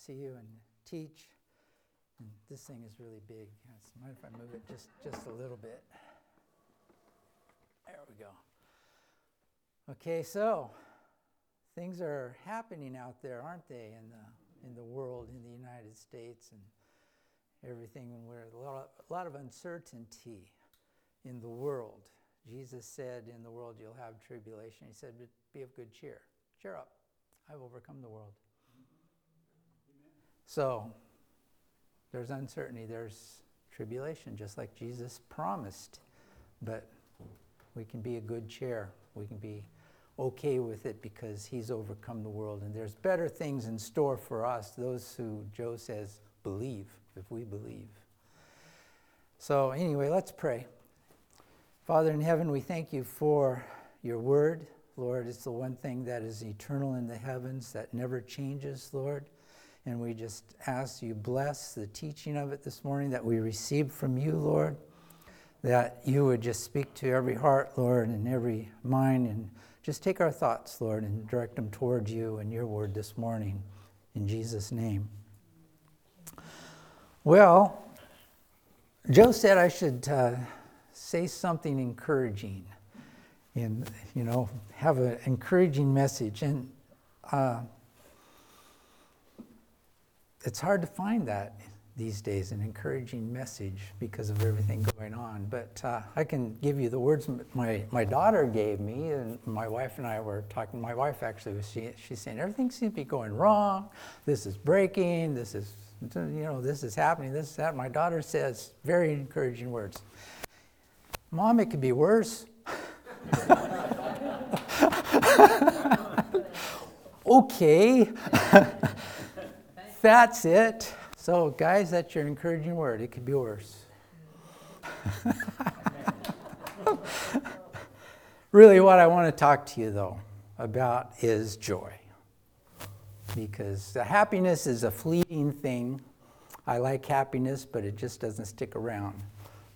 see you and teach. And this thing is really big. Mind if I move it just, just a little bit? There we go. Okay, so things are happening out there, aren't they, in the in the world, in the United States, and everything. And we're a lot, a lot of uncertainty in the world. Jesus said, "In the world you'll have tribulation." He said, "But be of good cheer. Cheer up. I've overcome the world." So there's uncertainty. There's tribulation, just like Jesus promised. But we can be a good chair. We can be okay with it because he's overcome the world. And there's better things in store for us, those who Joe says believe, if we believe. So, anyway, let's pray. Father in heaven, we thank you for your word. Lord, it's the one thing that is eternal in the heavens that never changes, Lord. And we just ask you bless the teaching of it this morning that we received from you, Lord. That you would just speak to every heart, Lord, and every mind, and just take our thoughts, Lord, and direct them towards you and your word this morning. In Jesus' name. Well, Joe said I should uh, say something encouraging and, you know, have an encouraging message. And uh, it's hard to find that these days, an encouraging message because of everything going on. But uh, I can give you the words my, my daughter gave me, and my wife and I were talking. My wife actually was she, she's saying everything seems to be going wrong. This is breaking. This is you know this is happening. This is that. My daughter says very encouraging words. Mom, it could be worse. okay. That's it. So, guys, that's your encouraging word. It could be worse. really, what I want to talk to you, though, about is joy. Because happiness is a fleeting thing. I like happiness, but it just doesn't stick around.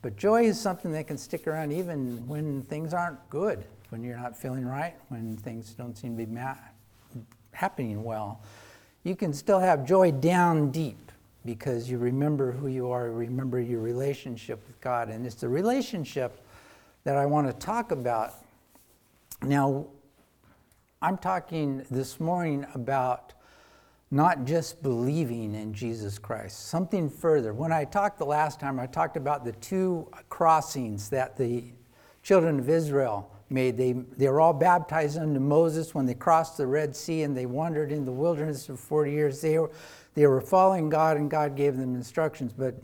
But joy is something that can stick around even when things aren't good, when you're not feeling right, when things don't seem to be ma- happening well you can still have joy down deep because you remember who you are, remember your relationship with God. And it's the relationship that I want to talk about. Now, I'm talking this morning about not just believing in Jesus Christ, something further. When I talked the last time, I talked about the two crossings that the children of Israel made. They, they were all baptized under Moses when they crossed the Red Sea and they wandered in the wilderness for 40 years. They were, they were following God and God gave them instructions, but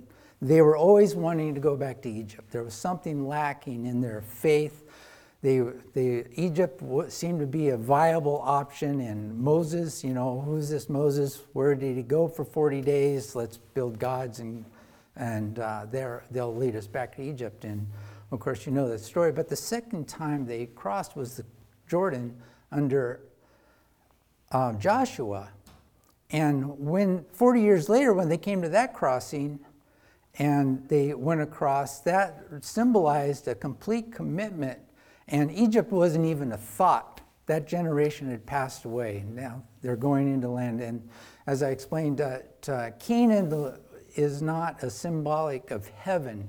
they were always wanting to go back to Egypt. There was something lacking in their faith. They, they, Egypt seemed to be a viable option, and Moses, you know, who's this Moses? Where did he go for 40 days? Let's build gods, and, and uh, they'll lead us back to Egypt. And of course, you know that story. But the second time they crossed was the Jordan under uh, Joshua. And when 40 years later, when they came to that crossing and they went across, that symbolized a complete commitment. And Egypt wasn't even a thought. That generation had passed away. Now they're going into land. And as I explained, uh, Canaan is not a symbolic of heaven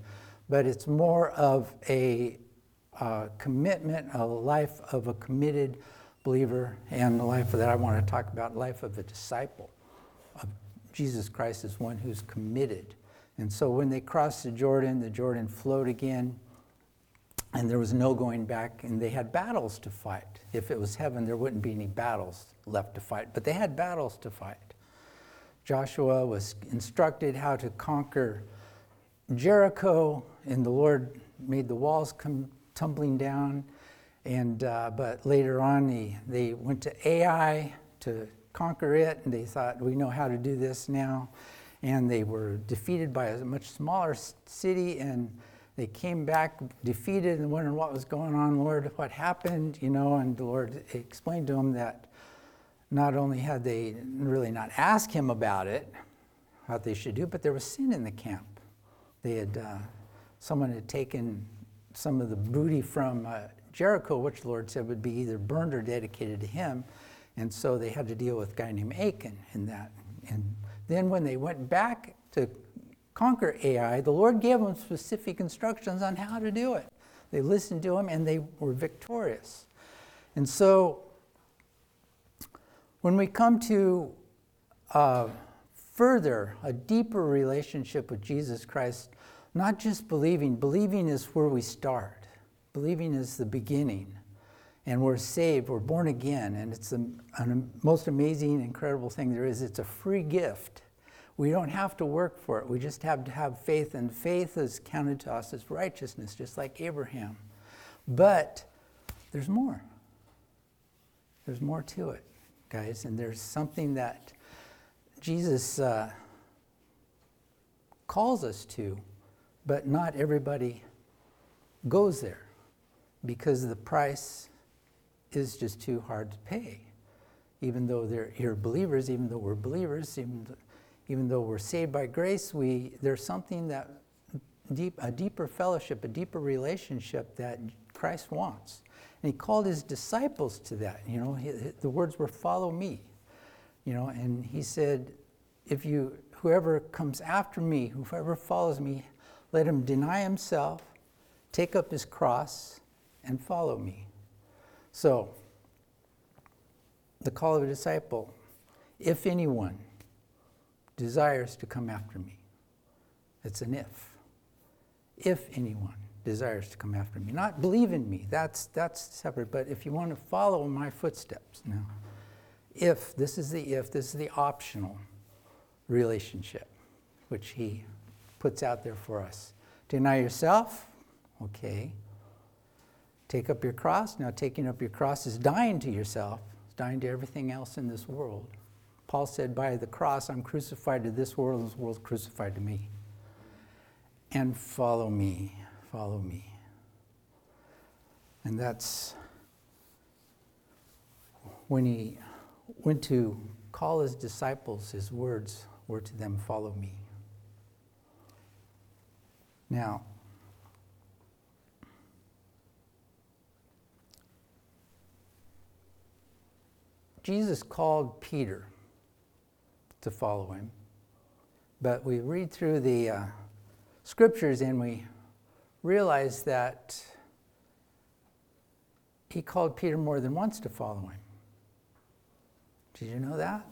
but it's more of a uh, commitment, a life of a committed believer, and the life that I want to talk about, life of a disciple of Jesus Christ is one who's committed. And so when they crossed the Jordan, the Jordan flowed again, and there was no going back, and they had battles to fight. If it was heaven, there wouldn't be any battles left to fight, but they had battles to fight. Joshua was instructed how to conquer Jericho, and the Lord made the walls come tumbling down. And uh, but later on, they, they went to Ai to conquer it, and they thought we know how to do this now. And they were defeated by a much smaller city, and they came back defeated and wondering what was going on, Lord, what happened, you know. And the Lord explained to them that not only had they really not asked him about it, what they should do, but there was sin in the camp. They had, uh, someone had taken some of the booty from uh, Jericho, which the Lord said would be either burned or dedicated to him. And so they had to deal with a guy named Achan in that. And then when they went back to conquer Ai, the Lord gave them specific instructions on how to do it. They listened to him and they were victorious. And so when we come to uh, further a deeper relationship with Jesus Christ, not just believing, believing is where we start. Believing is the beginning. And we're saved, we're born again, and it's the most amazing, incredible thing there is. It's a free gift. We don't have to work for it. We just have to have faith, and faith is counted to us as righteousness, just like Abraham. But there's more. There's more to it guys, and there's something that Jesus uh, calls us to, but not everybody goes there because the price is just too hard to pay. Even though they're here believers, even though we're believers, even, th- even though we're saved by grace, we, there's something that deep, a deeper fellowship, a deeper relationship that Christ wants. And he called his disciples to that. You know, he, the words were, follow me. You know, and he said, if you, whoever comes after me, whoever follows me, let him deny himself, take up his cross, and follow me. So, the call of a disciple, if anyone desires to come after me, it's an if. If anyone desires to come after me. Not believe in me, that's, that's separate, but if you want to follow my footsteps now, if, this is the if, this is the optional relationship, which he puts out there for us. Deny yourself, okay. Take up your cross. Now, taking up your cross is dying to yourself, it's dying to everything else in this world. Paul said, By the cross, I'm crucified to this world, and this world's crucified to me. And follow me follow me. And that's when he went to call his disciples, his words were to them, Follow me. Now, Jesus called Peter to follow him, but we read through the uh, scriptures and we realize that he called Peter more than once to follow him. Did you know that?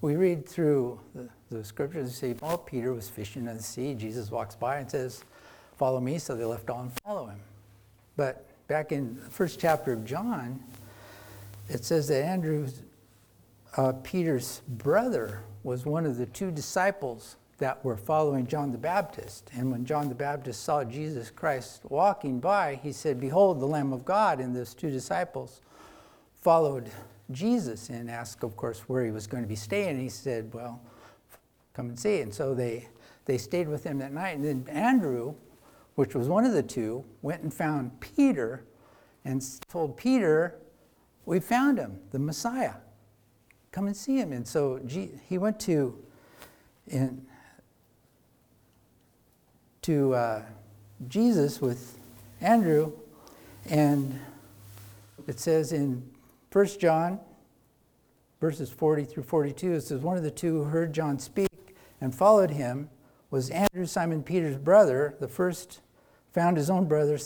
We read through the, the scriptures and see, well, Peter was fishing in the sea. Jesus walks by and says, Follow me. So they left all and follow him. But back in the first chapter of John, it says that Andrew, uh, Peter's brother, was one of the two disciples that were following John the Baptist. And when John the Baptist saw Jesus Christ walking by, he said, Behold, the Lamb of God. And those two disciples followed Jesus and asked, of course, where he was going to be staying. And he said, Well, come and see. And so they, they stayed with him that night. And then Andrew, which was one of the two, went and found Peter and told Peter, We found him, the Messiah. Come and see him. And so he went to in to uh, Jesus with Andrew, and it says in 1 John, verses 40 through 42, it says, One of the two who heard John speak and followed him was Andrew, Simon Peter's brother. The first found his own brother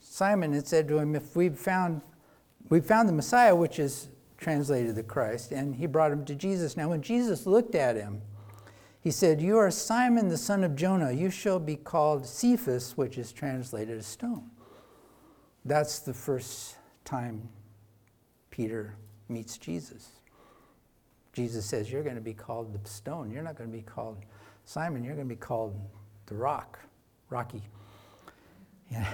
Simon and said to him, If we've found, we've found the Messiah, which is translated the Christ, and he brought him to Jesus. Now, when Jesus looked at him, he said, You are Simon the son of Jonah. You shall be called Cephas, which is translated a stone. That's the first time Peter meets Jesus. Jesus says, You're going to be called the stone. You're not going to be called Simon. You're going to be called the rock, Rocky. Yeah.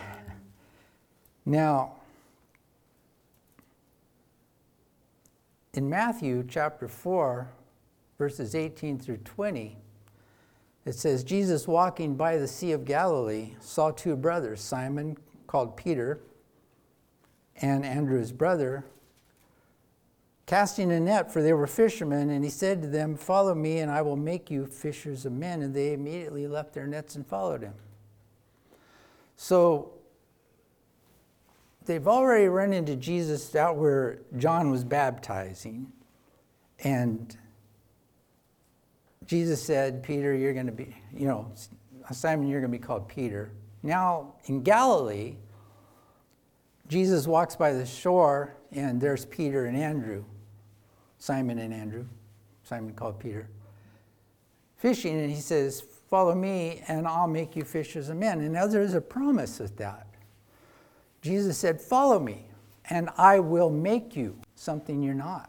Now, in Matthew chapter 4, verses 18 through 20, it says, Jesus walking by the Sea of Galilee saw two brothers, Simon, called Peter, and Andrew's brother, casting a net, for they were fishermen. And he said to them, Follow me, and I will make you fishers of men. And they immediately left their nets and followed him. So they've already run into Jesus out where John was baptizing. And Jesus said, Peter, you're going to be, you know, Simon, you're going to be called Peter. Now, in Galilee, Jesus walks by the shore, and there's Peter and Andrew, Simon and Andrew, Simon called Peter, fishing, and he says, Follow me, and I'll make you fishers of men. And now there's a promise with that. Jesus said, Follow me, and I will make you something you're not.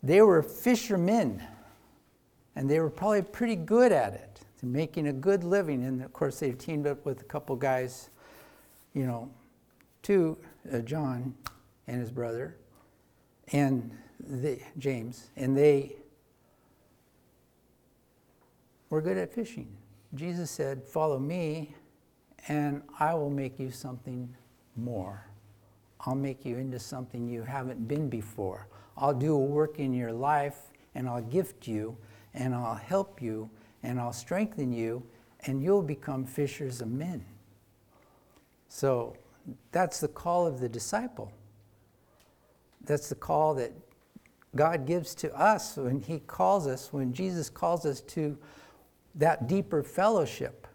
They were fishermen, and they were probably pretty good at it, making a good living. And of course, they've teamed up with a couple guys, you know, two, uh, John and his brother, and the, James, and they were good at fishing. Jesus said, Follow me, and I will make you something more. I'll make you into something you haven't been before. I'll do a work in your life, and I'll gift you, and I'll help you, and I'll strengthen you, and you'll become fishers of men. So that's the call of the disciple. That's the call that God gives to us when He calls us, when Jesus calls us to that deeper fellowship.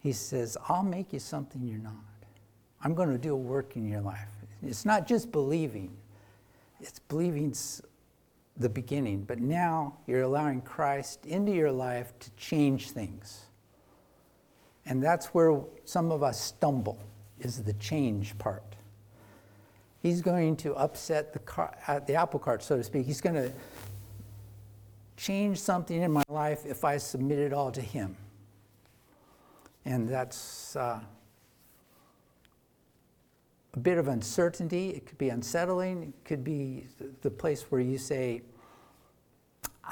He says, I'll make you something you're not. I'm going to do a work in your life. It's not just believing, it's believing's the beginning, but now you're allowing Christ into your life to change things. And that's where some of us stumble, is the change part. He's going to upset the, car, uh, the apple cart, so to speak. He's going to change something in my life if I submit it all to Him. And that's uh, a bit of uncertainty. It could be unsettling. It could be the place where you say,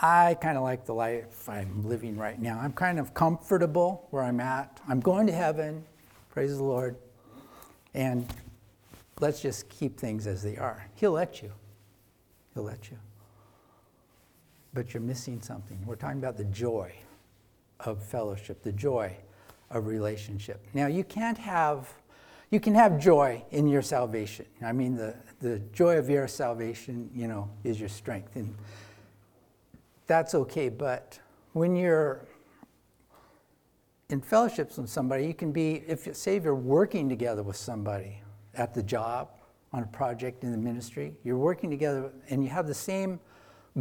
I kind of like the life I'm living right now. I'm kind of comfortable where I'm at. I'm going to heaven. Praise the Lord. And let's just keep things as they are. He'll let you. He'll let you. But you're missing something. We're talking about the joy of fellowship, the joy of relationship. Now, you can't have you can have joy in your salvation. I mean, the, the joy of your salvation, you know, is your strength. And that's okay. But when you're in fellowships with somebody, you can be, if say if you're working together with somebody at the job, on a project in the ministry, you're working together and you have the same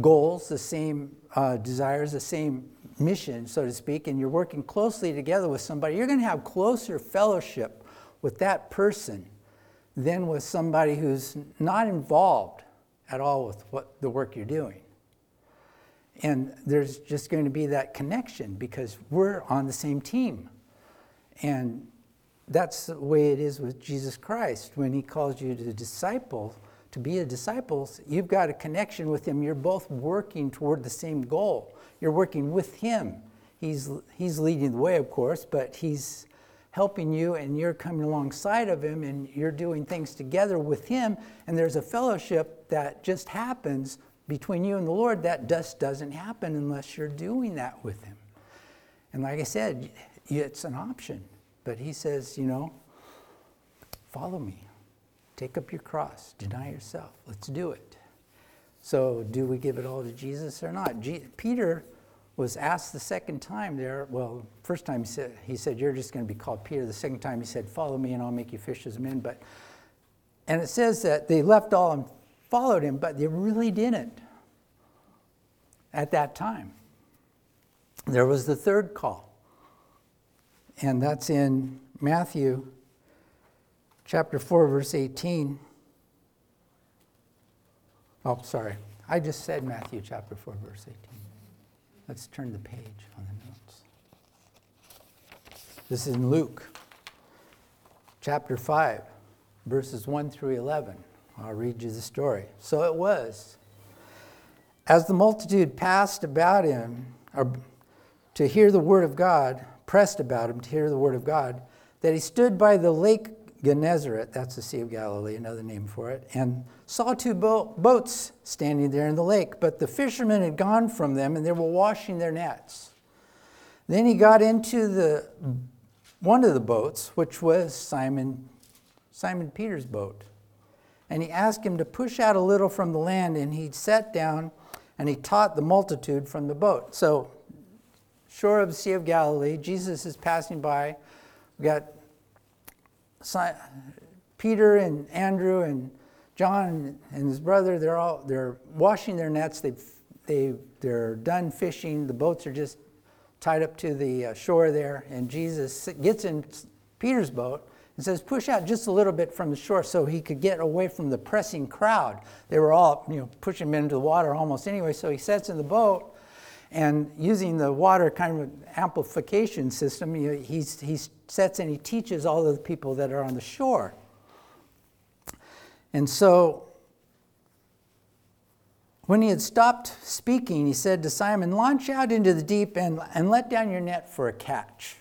goals, the same uh, desires, the same mission, so to speak, and you're working closely together with somebody, you're going to have closer fellowship with that person than with somebody who's not involved at all with what the work you're doing. And there's just going to be that connection because we're on the same team. And that's the way it is with Jesus Christ. When he calls you to disciple, to be a disciple, you've got a connection with him. You're both working toward the same goal. You're working with him. He's, he's leading the way, of course, but he's helping you and you're coming alongside of him and you're doing things together with him and there's a fellowship that just happens between you and the lord that just doesn't happen unless you're doing that with him and like i said it's an option but he says you know follow me. Take up your cross. Deny mm-hmm. yourself. Let's do it. So do we give it all to jesus or not? Peter was asked the second time there, well, first time he said, he said, You're just going to be called Peter. The second time he said, Follow me and I'll make you fishers of men. But, and it says that they left all and followed him, but they really didn't at that time. There was the third call, and that's in Matthew chapter 4, verse 18. Oh, sorry. I just said Matthew chapter 4, verse 18. Let's turn the page on the notes. This is in Luke chapter 5, verses 1 through 11. I'll read you the story. So it was, as the multitude passed about him to hear the word of God, pressed about him to hear the word of God, that he stood by the lake Gennesaret, that's the Sea of Galilee, another name for it, and saw two bo- boats standing there in the lake, but the fishermen had gone from them and they were washing their nets. Then he got into the one of the boats, which was Simon Simon Peter's boat, And he asked him to push out a little from the land, and he sat down and he taught the multitude from the boat. So, shore of the Sea of Galilee, Jesus is passing by. We got Peter and Andrew and John and his brother. They're all they're washing their nets. They they they're done fishing. The boats are just tied up to the uh, shore there, and Jesus gets in Peter's boat and says, "Push out just a little bit from the shore so he could get away from the pressing crowd." They were all you know pushing him into the water almost anyway. So he sets in the boat and using the water kind of amplification system, he, he sets and he teaches all of the people that are on the shore. And so when he had stopped speaking, he said to Simon, Launch out into the deep and, and let down your net for a catch.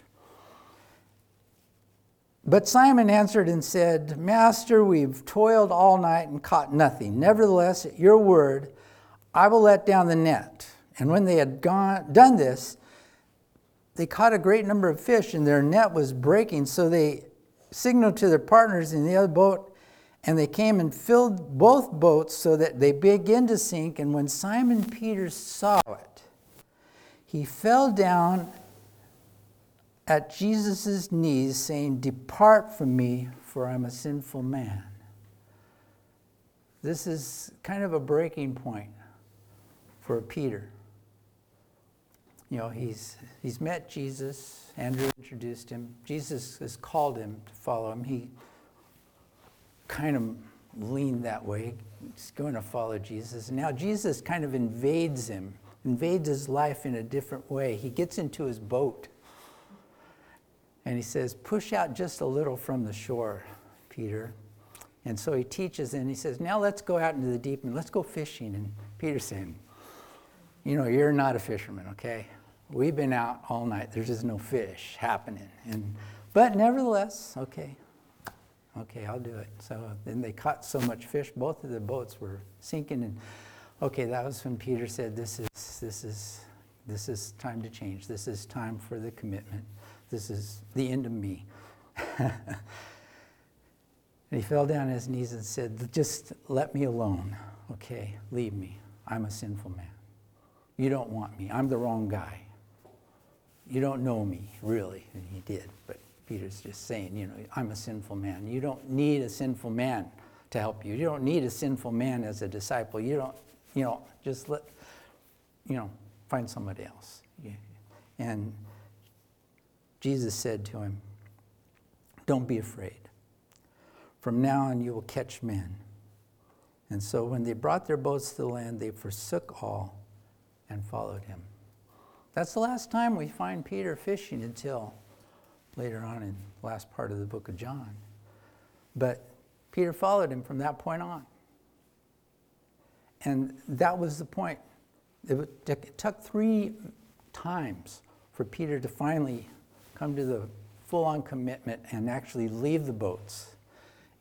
But Simon answered and said, Master, we've toiled all night and caught nothing. Nevertheless, at your word, I will let down the net. And when they had gone, done this, they caught a great number of fish, and their net was breaking. So they signaled to their partners in the other boat, and they came and filled both boats so that they began to sink. And when Simon Peter saw it, he fell down at Jesus' knees, saying, Depart from me, for I'm a sinful man. This is kind of a breaking point for Peter you know, he's, he's met Jesus. Andrew introduced him. Jesus has called him to follow him. He kind of leaned that way. He's going to follow Jesus. Now Jesus kind of invades him, invades his life in a different way. He gets into his boat and he says, Push out just a little from the shore, Peter. And so he teaches and he says, Now let's go out into the deep and let's go fishing. And Peter's saying, You know, you're not a fisherman, okay? We've been out all night. There's just no fish happening. And, but nevertheless, okay, okay, I'll do it. So then they caught so much fish, both of the boats were sinking. And okay, that was when Peter said, "This is this is this is time to change. This is time for the commitment. This is the end of me." and he fell down on his knees and said, "Just let me alone. Okay, leave me. I'm a sinful man. You don't want me. I'm the wrong guy." You don't know me, really. And he did. But Peter's just saying, you know, I'm a sinful man. You don't need a sinful man to help you. You don't need a sinful man as a disciple. You don't, you know, just let, you know, find somebody else. And Jesus said to him, Don't be afraid. From now on, you will catch men. And so when they brought their boats to the land, they forsook all and followed him. That's the last time we find Peter fishing until later on in the last part of the book of John. But Peter followed him from that point on. And that was the point. It took three times for Peter to finally come to the full on commitment and actually leave the boats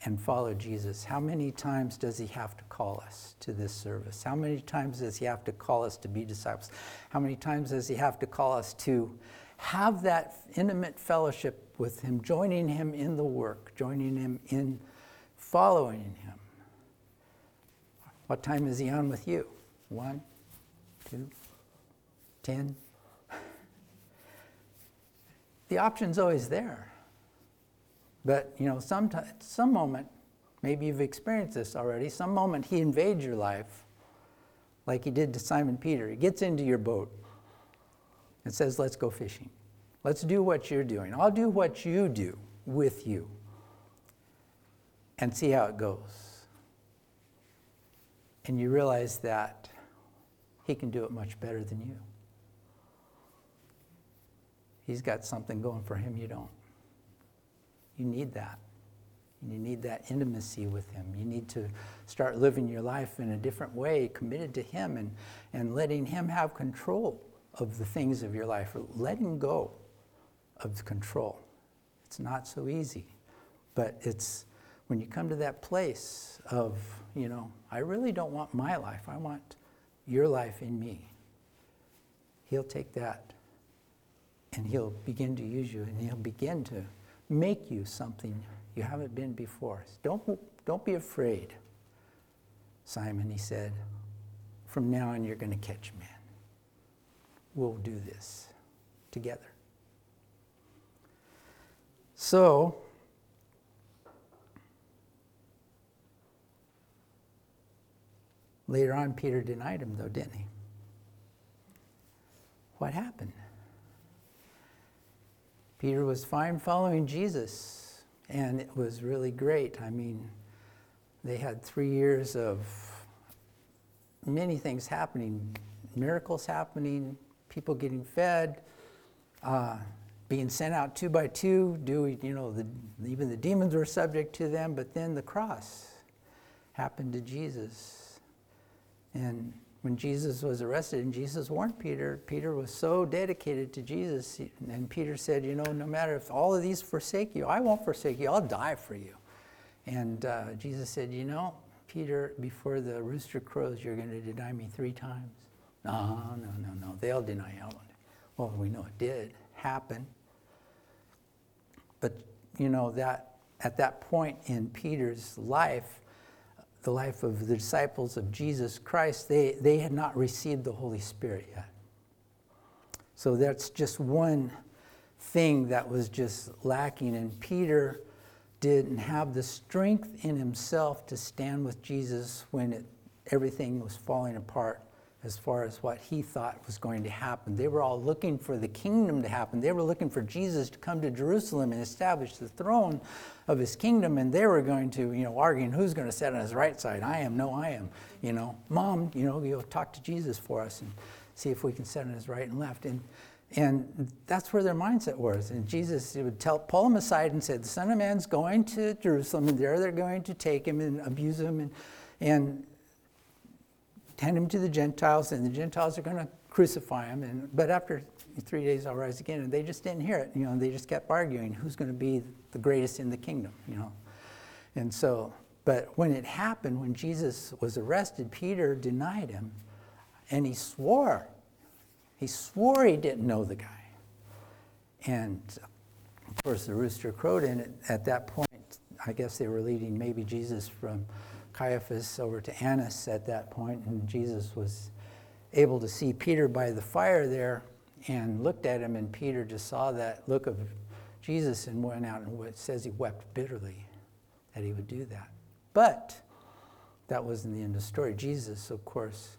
and follow Jesus, how many times does he have to call us to this service? How many times does he have to call us to be disciples? How many times does he have to call us to have that intimate fellowship with him, joining him in the work, joining him in following him? What time is he on with you? One, two, ten? The option's always there. But, you know, some, some moment, maybe you've experienced this already, some moment he invades your life, like he did to Simon Peter. He gets into your boat and says, Let's go fishing. Let's do what you're doing. I'll do what you do with you and see how it goes. And you realize that he can do it much better than you. He's got something going for him you don't. You need that. You need that intimacy with Him. You need to start living your life in a different way, committed to Him and, and letting Him have control of the things of your life, letting go of the control. It's not so easy, but it's when you come to that place of, you know, I really don't want my life, I want your life in me. He'll take that and He'll begin to use you and He'll begin to make you something you haven't been before. Don't, don't be afraid Simon, he said, from now on you're going to catch men. We'll do this together. So, later on, Peter denied him, though, didn't he? What happened? Peter was fine following Jesus, and it was really great. I mean, they had three years of many things happening miracles happening, people getting fed, uh, being sent out two by two, doing, you know, the, even the demons were subject to them, but then the cross happened to Jesus. And when Jesus was arrested and Jesus warned Peter, Peter was so dedicated to Jesus. And Peter said, You know, no matter if all of these forsake you, I won't forsake you, I'll die for you. And uh, Jesus said, You know, Peter, before the rooster crows, you're going to deny me three times. No, no, no, no. They'll deny you. Well, we know it did happen. But, you know, that at that point in Peter's life, the life of the disciples of Jesus Christ, they, they had not received the Holy Spirit yet. So that's just one thing that was just lacking. And Peter didn't have the strength in himself to stand with Jesus when it, everything was falling apart as far as what he thought was going to happen. They were all looking for the kingdom to happen. They were looking for Jesus to come to Jerusalem and establish the throne of his kingdom, and they were going to, you know, arguing who's going to sit on his right side. I am, no, I am. You know, mom, you know, you'll talk to Jesus for us and see if we can sit on his right and left. And and that's where their mindset was. And Jesus would tell, pull them aside and say, The Son of Man's going to Jerusalem, and there they're going to take him and abuse him and, and hand him to the Gentiles, and the Gentiles are going to crucify him. And, but after three days, I'll rise again. And they just didn't hear it. You know, they just kept arguing who's going to be the greatest in the kingdom, you know. And so, but when it happened, when Jesus was arrested, Peter denied him, and he swore he swore he didn't know the guy. And of course, the rooster crowed, and at that point, I guess they were leading maybe Jesus from Caiaphas over to Annas at that point, and Jesus was able to see Peter by the fire there and looked at him, and Peter just saw that look of Jesus and went out and says he wept bitterly that he would do that. But that wasn't the end of the story. Jesus, of course,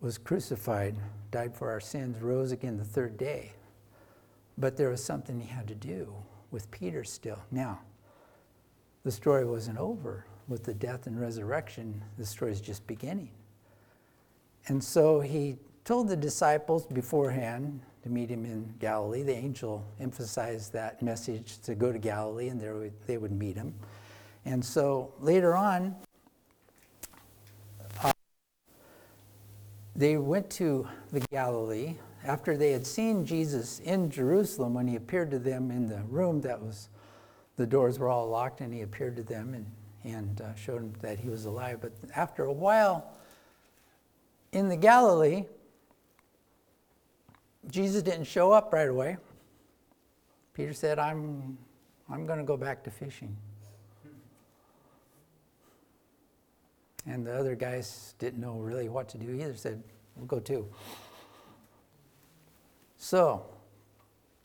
was crucified, died for our sins, rose again the third day. But there was something he had to do with Peter still. Now, the story wasn't over with the death and resurrection, the story is just beginning. And so he told the disciples beforehand to meet him in Galilee. The angel emphasized that message to go to Galilee and there they would meet him. And so later on, uh, they went to the Galilee after they had seen Jesus in Jerusalem when he appeared to them in the room that was, the doors were all locked, and he appeared to them and, and uh, showed him that he was alive. But after a while in the Galilee, Jesus didn't show up right away. Peter said, I'm, I'm going to go back to fishing. And the other guys didn't know really what to do either, said, We'll go too. So,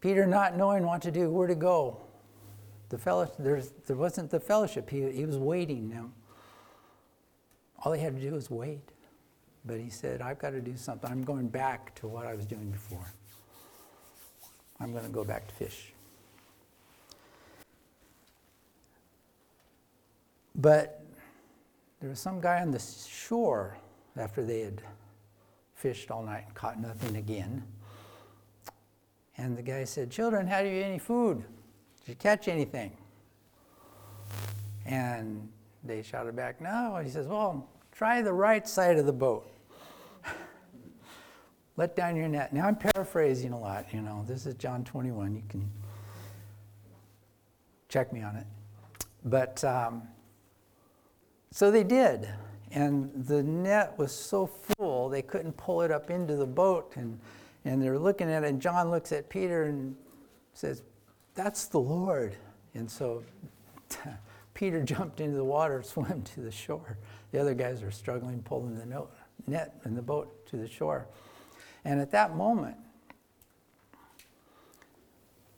Peter not knowing what to do, where to go. The fellowship, there's, there wasn't the fellowship. He, he was waiting now. All he had to do was wait. But he said, I've got to do something. I'm going back to what I was doing before. I'm going to go back to fish. But there was some guy on the shore after they had fished all night and caught nothing again. And the guy said, Children, have you any food? Did you catch anything? And they shouted back, No. And he says, Well, try the right side of the boat. Let down your net. Now I'm paraphrasing a lot, you know. This is John 21. You can check me on it. But um, so they did. And the net was so full, they couldn't pull it up into the boat. And, and they're looking at it, and John looks at Peter and says, That's the Lord. And so Peter jumped into the water, swam to the shore. the other guys are struggling pulling the no- net and the boat to the shore. And at that moment,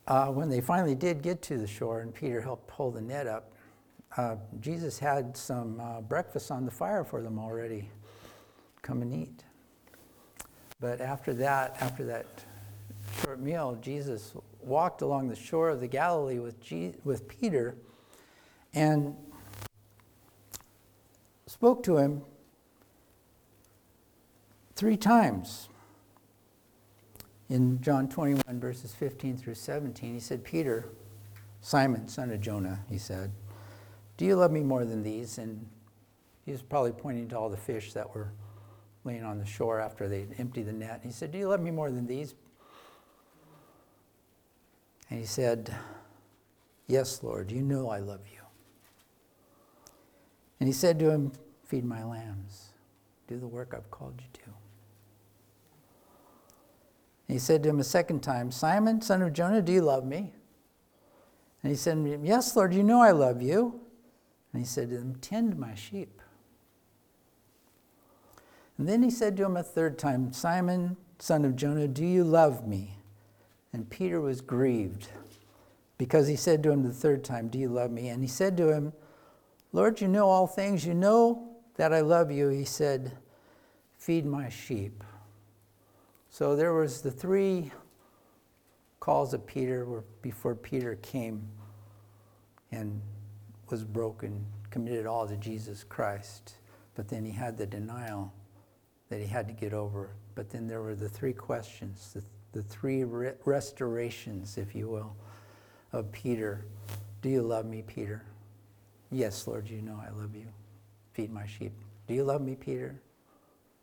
uh, when they finally did get to the shore and Peter helped pull the net up, uh, Jesus had some uh, breakfast on the fire for them already. Come and eat. But after that, after that short meal, Jesus walked along the shore of the Galilee with, Je- with Peter and spoke to him three times. In John 21, verses 15 through 17, he said, Peter, Simon, son of Jonah, he said, Do you love me more than these? And he was probably pointing to all the fish that were laying on the shore after they'd emptied the net. He said, Do you love me more than these? And he said, Yes, Lord, you know I love you. And he said to him, Feed my lambs, do the work I've called you to. And he said to him a second time, Simon, son of Jonah, do you love me? And he said, Yes, Lord, you know I love you. And he said to him, Tend my sheep. And then he said to him a third time, Simon, son of Jonah, do you love me? And Peter was grieved because he said to him the third time, Do you love me? And he said to him, Lord, you know all things. You know that I love you. He said, Feed my sheep. So there was the three calls of Peter before Peter came and was broken, committed all to Jesus Christ. But then he had the denial that he had to get over. But then there were the three questions, the, the three re- restorations, if you will, of Peter. Do you love me, Peter? Yes, Lord, you know I love you. Feed my sheep. Do you love me, Peter?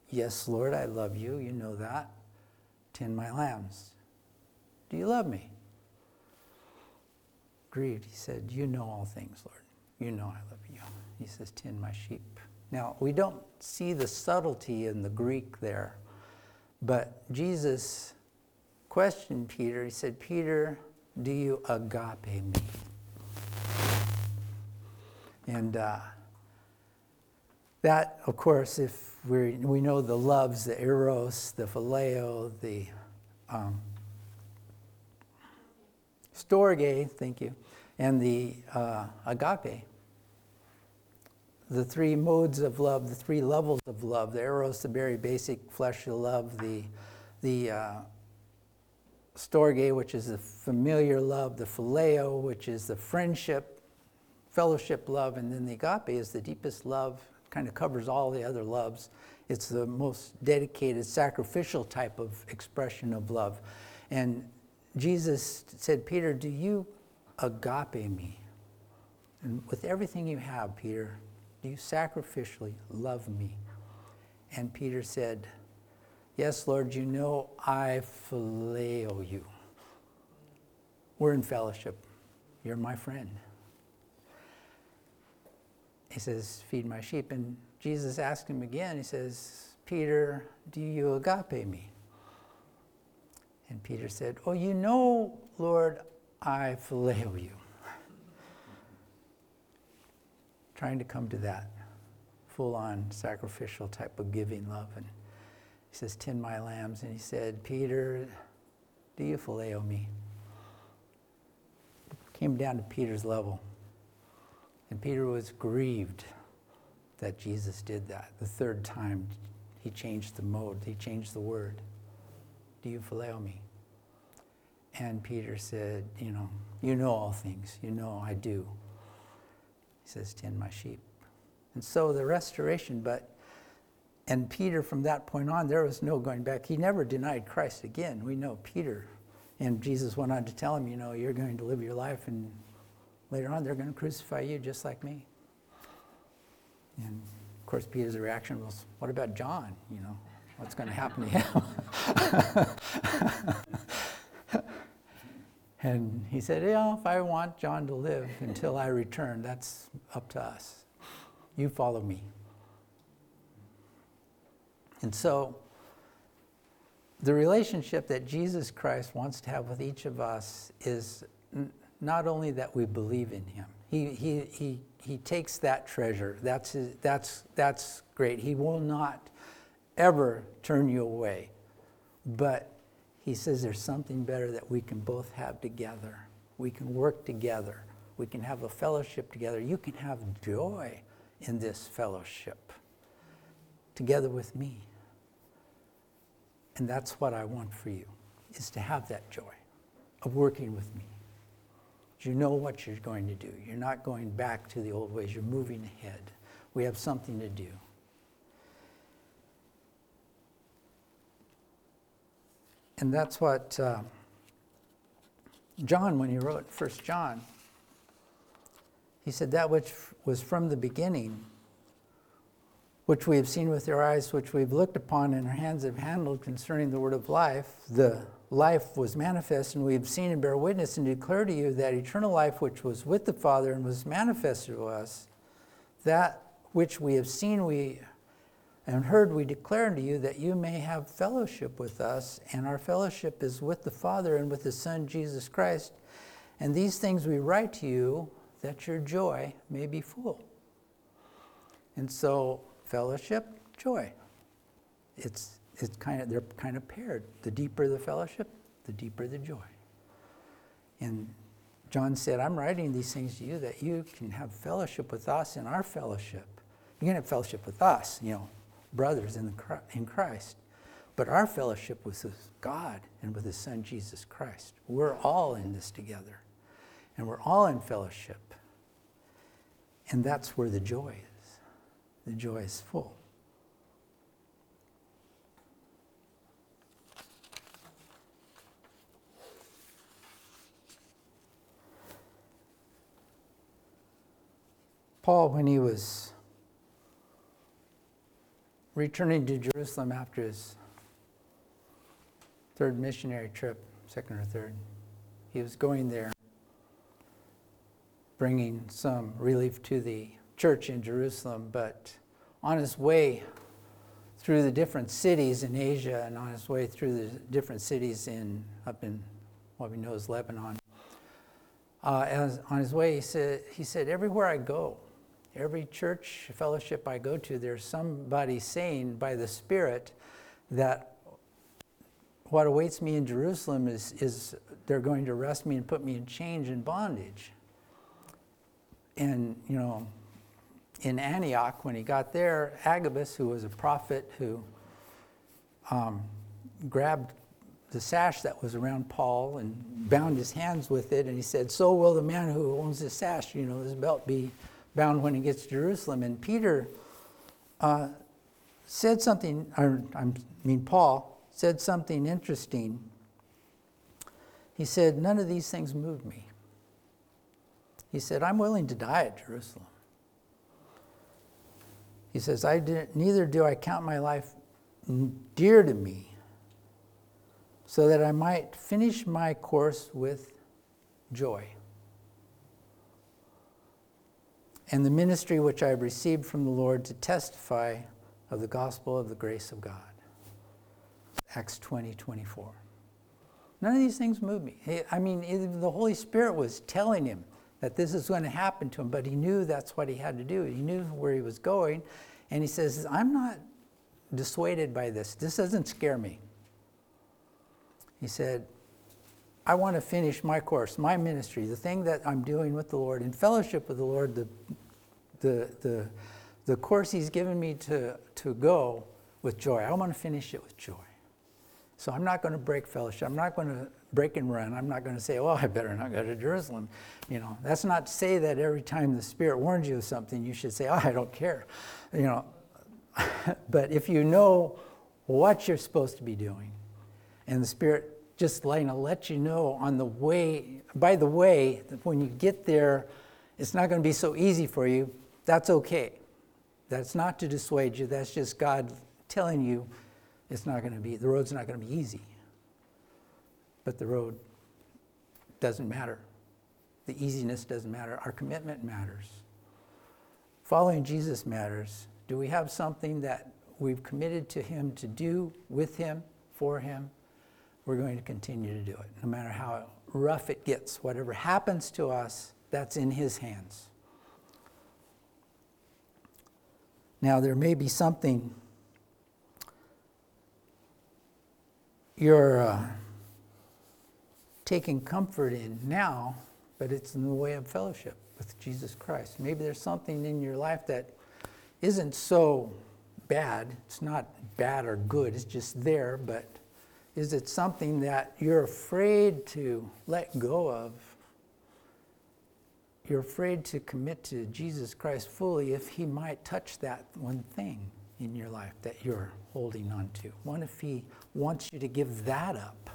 Yes, Lord, I love you. You know that. Tend my lambs. Do you love me? Grieved, he said, You know all things, Lord. You know I love you. He says, Tend my sheep. Now, we don't see the subtlety in the Greek there, but Jesus questioned Peter. He said, Peter, do you agape me? And uh, that, of course, if we we know the loves, the eros, the phileo, the um, storge, thank you, and the uh, agape, the three modes of love, the three levels of love, the eros, the very basic fleshly love, the, the uh, storge, which is the familiar love, the phileo, which is the friendship, fellowship love, and then the agape is the deepest love, kind of covers all the other loves. It's the most dedicated, sacrificial type of expression of love. And Jesus said, Peter, do you agape me? And with everything you have, Peter, do you sacrificially love me? And Peter said, Yes, Lord, you know I phileo you. We're in fellowship. You're my friend. He says, Feed my sheep. And Jesus asked him again, He says, Peter, do you agape me? And Peter said, Oh, you know, Lord, I phileo you. Trying to come to that full on sacrificial type of giving love. And he says, Tend my lambs. And he said, Peter, do you phileo me? Came down to Peter's level. And Peter was grieved that Jesus did that. The third time, he changed the mode, he changed the word. Do you phileo me? And Peter said, You know, you know all things. You know I do. He says, Tend my sheep. And so the restoration, but, and Peter from that point on, there was no going back. He never denied Christ again. We know Peter. And Jesus went on to tell him, You know, you're going to live your life, and later on, they're going to crucify you just like me. And of course, Peter's reaction was, What about John? You know, what's going to happen to him? and he said, Yeah, if I want John to live until I return, that's up to us. You follow me. And so, the relationship that Jesus Christ wants to have with each of us is n- not only that we believe in him, He, he, he, he takes that treasure. That's, his, that's, that's great. He will not ever turn you away. But he says there's something better that we can both have together. We can work together. We can have a fellowship together. You can have joy in this fellowship together with me. And that's what I want for you, is to have that joy of working with me. You know what you're going to do. You're not going back to the old ways. You're moving ahead. We have something to do. And that's what uh, John, when he wrote First John, he said, That which was from the beginning, which we have seen with our eyes, which we've looked upon and our hands have handled concerning the word of life, the life was manifest, and we have seen and bear witness and declare to you that eternal life which was with the Father and was manifested to us, that which we have seen we and heard we declare unto you that you may have fellowship with us, and our fellowship is with the Father and with his Son Jesus Christ. And these things we write to you that your joy may be full. And so, fellowship, joy. It's it's kind of they're kind of paired. The deeper the fellowship, the deeper the joy. And John said, I'm writing these things to you that you can have fellowship with us in our fellowship. You can have fellowship with us, you know, brothers in, the, in Christ. But our fellowship was with God and with His Son Jesus Christ. We're all in this together. And we're all in fellowship. And that's where the joy is. The joy is full. Paul, when he was returning to Jerusalem after his third missionary trip, second or third, he was going there bringing some relief to the church in Jerusalem, but on his way through the different cities in Asia and on his way through the different cities in up in what we know as Lebanon, uh, as, on his way he said, he said, everywhere I go, every church fellowship I go to, there's somebody saying by the Spirit that what awaits me in Jerusalem is, is they're going to arrest me and put me in chains and bondage. And, you know, in Antioch, when he got there, Agabus, who was a prophet who um, grabbed the sash that was around Paul and bound his hands with it, and he said, So will the man who owns this sash, you know, this belt be bound when he gets to Jerusalem. And Peter uh, said something, or I mean, Paul said something interesting. He said, None of these things move me. He said, I'm willing to die at Jerusalem. He says, I did, neither do I count my life dear to me, so that I might finish my course with joy and the ministry which I have received from the Lord to testify of the gospel of the grace of God. Acts 20, 24. None of these things move me. I mean, the Holy Spirit was telling him that this is going to happen to him, but he knew that's what he had to do. He knew where he was going, and he says, I'm not dissuaded by this. This doesn't scare me. He said, I want to finish my course, my ministry, the thing that I'm doing with the Lord, in fellowship with the Lord, the, the, the, the course He's given me to, to go with joy. I want to finish it with joy. So I'm not going to break fellowship. I'm not going to break and run. I'm not going to say, oh, I better not go to Jerusalem. You know, that's not to say that every time the Spirit warns you of something, you should say, oh, I don't care. You know, but if you know what you're supposed to be doing, and the Spirit just like to let you know on the way, by the way, that when you get there, it's not going to be so easy for you. That's okay. That's not to dissuade you. That's just God telling you it's not going to be, the road's not going to be easy but the road doesn't matter. The easiness doesn't matter. Our commitment matters. Following Jesus matters. Do we have something that we've committed to Him to do with Him, for Him? We're going to continue to do it, no matter how rough it gets. Whatever happens to us, that's in His hands. Now, there may be something your. Uh, taking comfort in now, but it's in the way of fellowship with Jesus Christ. Maybe there's something in your life that isn't so bad. It's not bad or good, it's just there, but is it something that you're afraid to let go of? You're afraid to commit to Jesus Christ fully if He might touch that one thing in your life that you're holding on to. What if He wants you to give that up?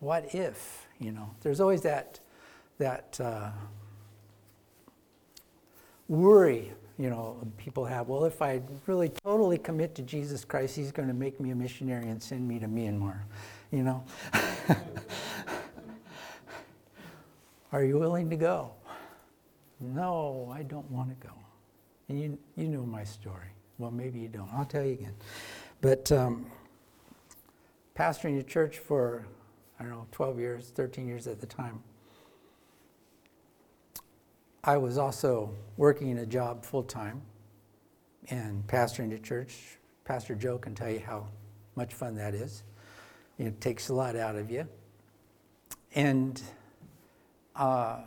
What if, you know, there's always that, that uh, worry you know, people have, well, if I really totally commit to Jesus Christ, he's going to make me a missionary and send me to Myanmar, you know? Are you willing to go? No, I don't want to go. And you, you know my story. Well, maybe you don't. I'll tell you again. But um, pastoring a church for, I don't know, 12 years, 13 years at the time, I was also working a job full time and pastoring the church. Pastor Joe can tell you how much fun that is. It takes a lot out of you. And uh,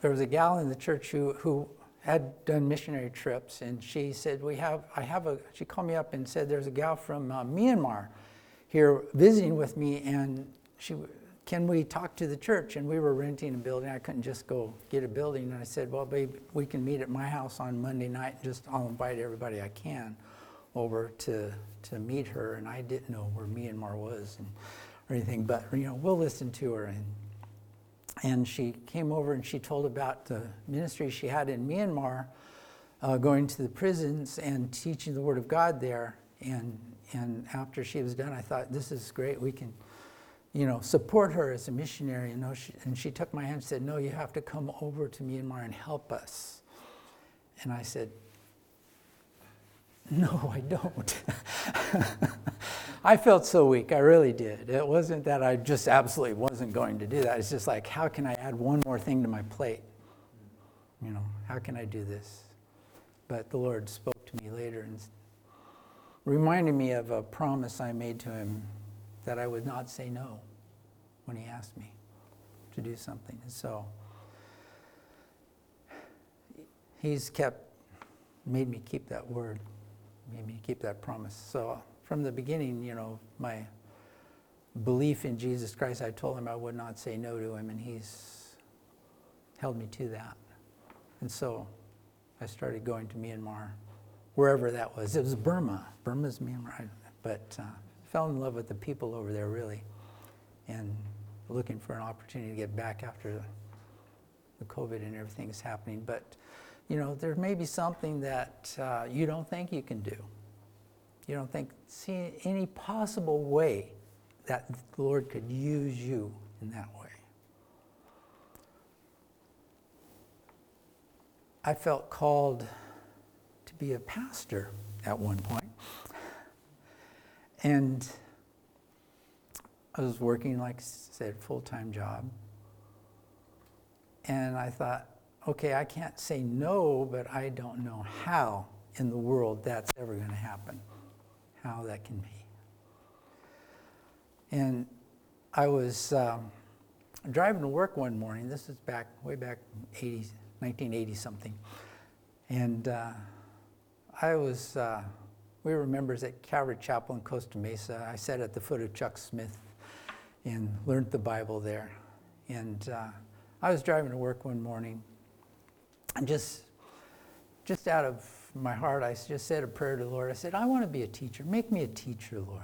there was a gal in the church who, who had done missionary trips, and she said, "We have, I have a." She called me up and said, "There's a gal from uh, Myanmar here visiting with me, and she can we talk to the church? And we were renting a building. I couldn't just go get a building. And I said, well, babe, we can meet at my house on Monday night. And just I'll invite everybody I can over to to meet her. And I didn't know where Myanmar was and, or anything, but you know, we'll listen to her. And and she came over and she told about the ministry she had in Myanmar, uh, going to the prisons and teaching the Word of God there. And and after she was done, I thought, this is great. We can you know, support her as a missionary. You know, she, and she took my hand and said, No, you have to come over to Myanmar and help us. And I said, No, I don't. I felt so weak. I really did. It wasn't that I just absolutely wasn't going to do that. It's just like, how can I add one more thing to my plate? You know, how can I do this? But the Lord spoke to me later and reminded me of a promise I made to him that I would not say no when he asked me to do something. And so he's kept, made me keep that word, made me keep that promise. So from the beginning, you know, my belief in Jesus Christ, I told him I would not say no to him, and he's held me to that. And so I started going to Myanmar, wherever that was. It was Burma. Burma's Myanmar. But uh, fell in love with the people over there, really, and looking for an opportunity to get back after the COVID and everything is happening. But, you know, there may be something that uh, you don't think you can do. You don't think, see any possible way that the Lord could use you in that way. I felt called be a pastor at one point. And I was working, like I said, full time job. And I thought, okay, I can't say no, but I don't know how in the world that's ever going to happen, how that can be. And I was um, driving to work one morning. This is back, way back 80, 1980 something. And uh, I was. Uh, we were members at Calvary Chapel in Costa Mesa. I sat at the foot of Chuck Smith and learned the Bible there. And uh, I was driving to work one morning, and just, just out of my heart, I just said a prayer to the Lord. I said, I want to be a teacher. Make me a teacher, Lord,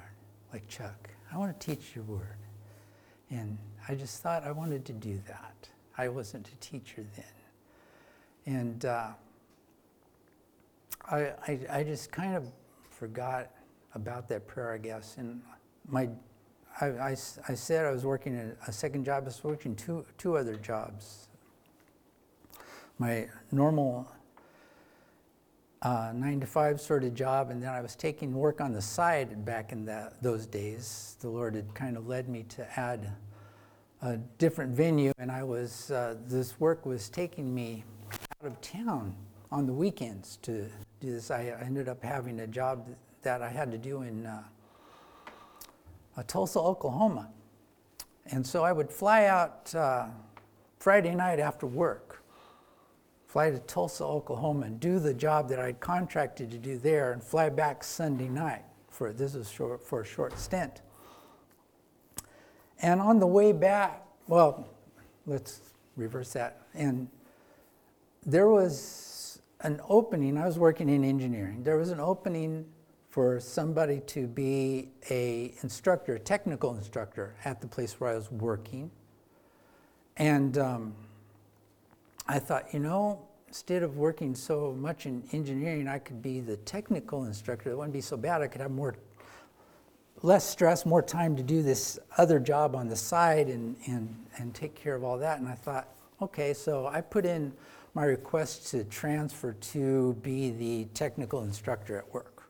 like Chuck. I want to teach your word. And I just thought I wanted to do that. I wasn't a teacher then. And uh, I, I, I just kind of forgot about that prayer, I guess. And my, I, I, I said I was working a, second job. I was working two, two other jobs. My normal uh, nine to five sort of job, and then I was taking work on the side back in that, those days. The Lord had kind of led me to add a different venue, and I was uh, this work was taking me out of town on the weekends to do this, I ended up having a job that I had to do in uh, uh, Tulsa, Oklahoma. And so I would fly out uh, Friday night after work, fly to Tulsa, Oklahoma, and do the job that I'd contracted to do there, and fly back Sunday night. For this was short, for a short stint. And on the way back, well, let's reverse that. And there was an opening. I was working in engineering. There was an opening for somebody to be a instructor, a technical instructor at the place where I was working. And um, I thought, you know, instead of working so much in engineering, I could be the technical instructor. It wouldn't be so bad. I could have more, less stress, more time to do this other job on the side and, and, and take care of all that. And I thought, okay, so I put in my request to transfer to be the technical instructor at work.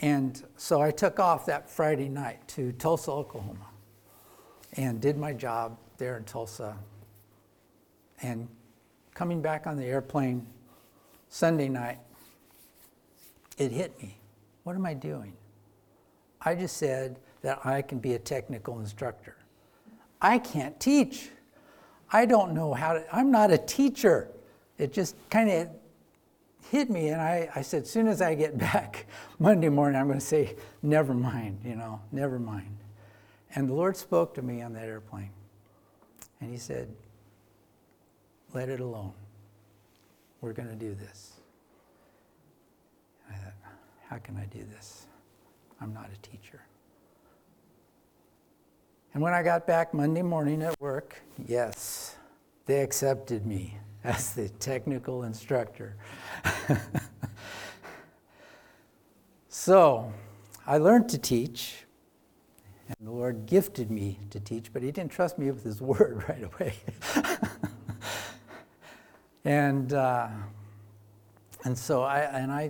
And so I took off that Friday night to Tulsa, Oklahoma, and did my job there in Tulsa. And coming back on the airplane Sunday night, it hit me. What am I doing? I just said that I can be a technical instructor. I can't teach. I don't know how to, I'm not a teacher. It just kind of hit me, and I, I said, as soon as I get back Monday morning, I'm going to say, never mind, you know, never mind. And the Lord spoke to me on that airplane, and He said, let it alone. We're going to do this. I thought, how can I do this? I'm not a teacher. And when I got back Monday morning at work, yes, they accepted me as the technical instructor. so I learned to teach, and the Lord gifted me to teach, but He didn't trust me with His word right away. and uh, and so I and I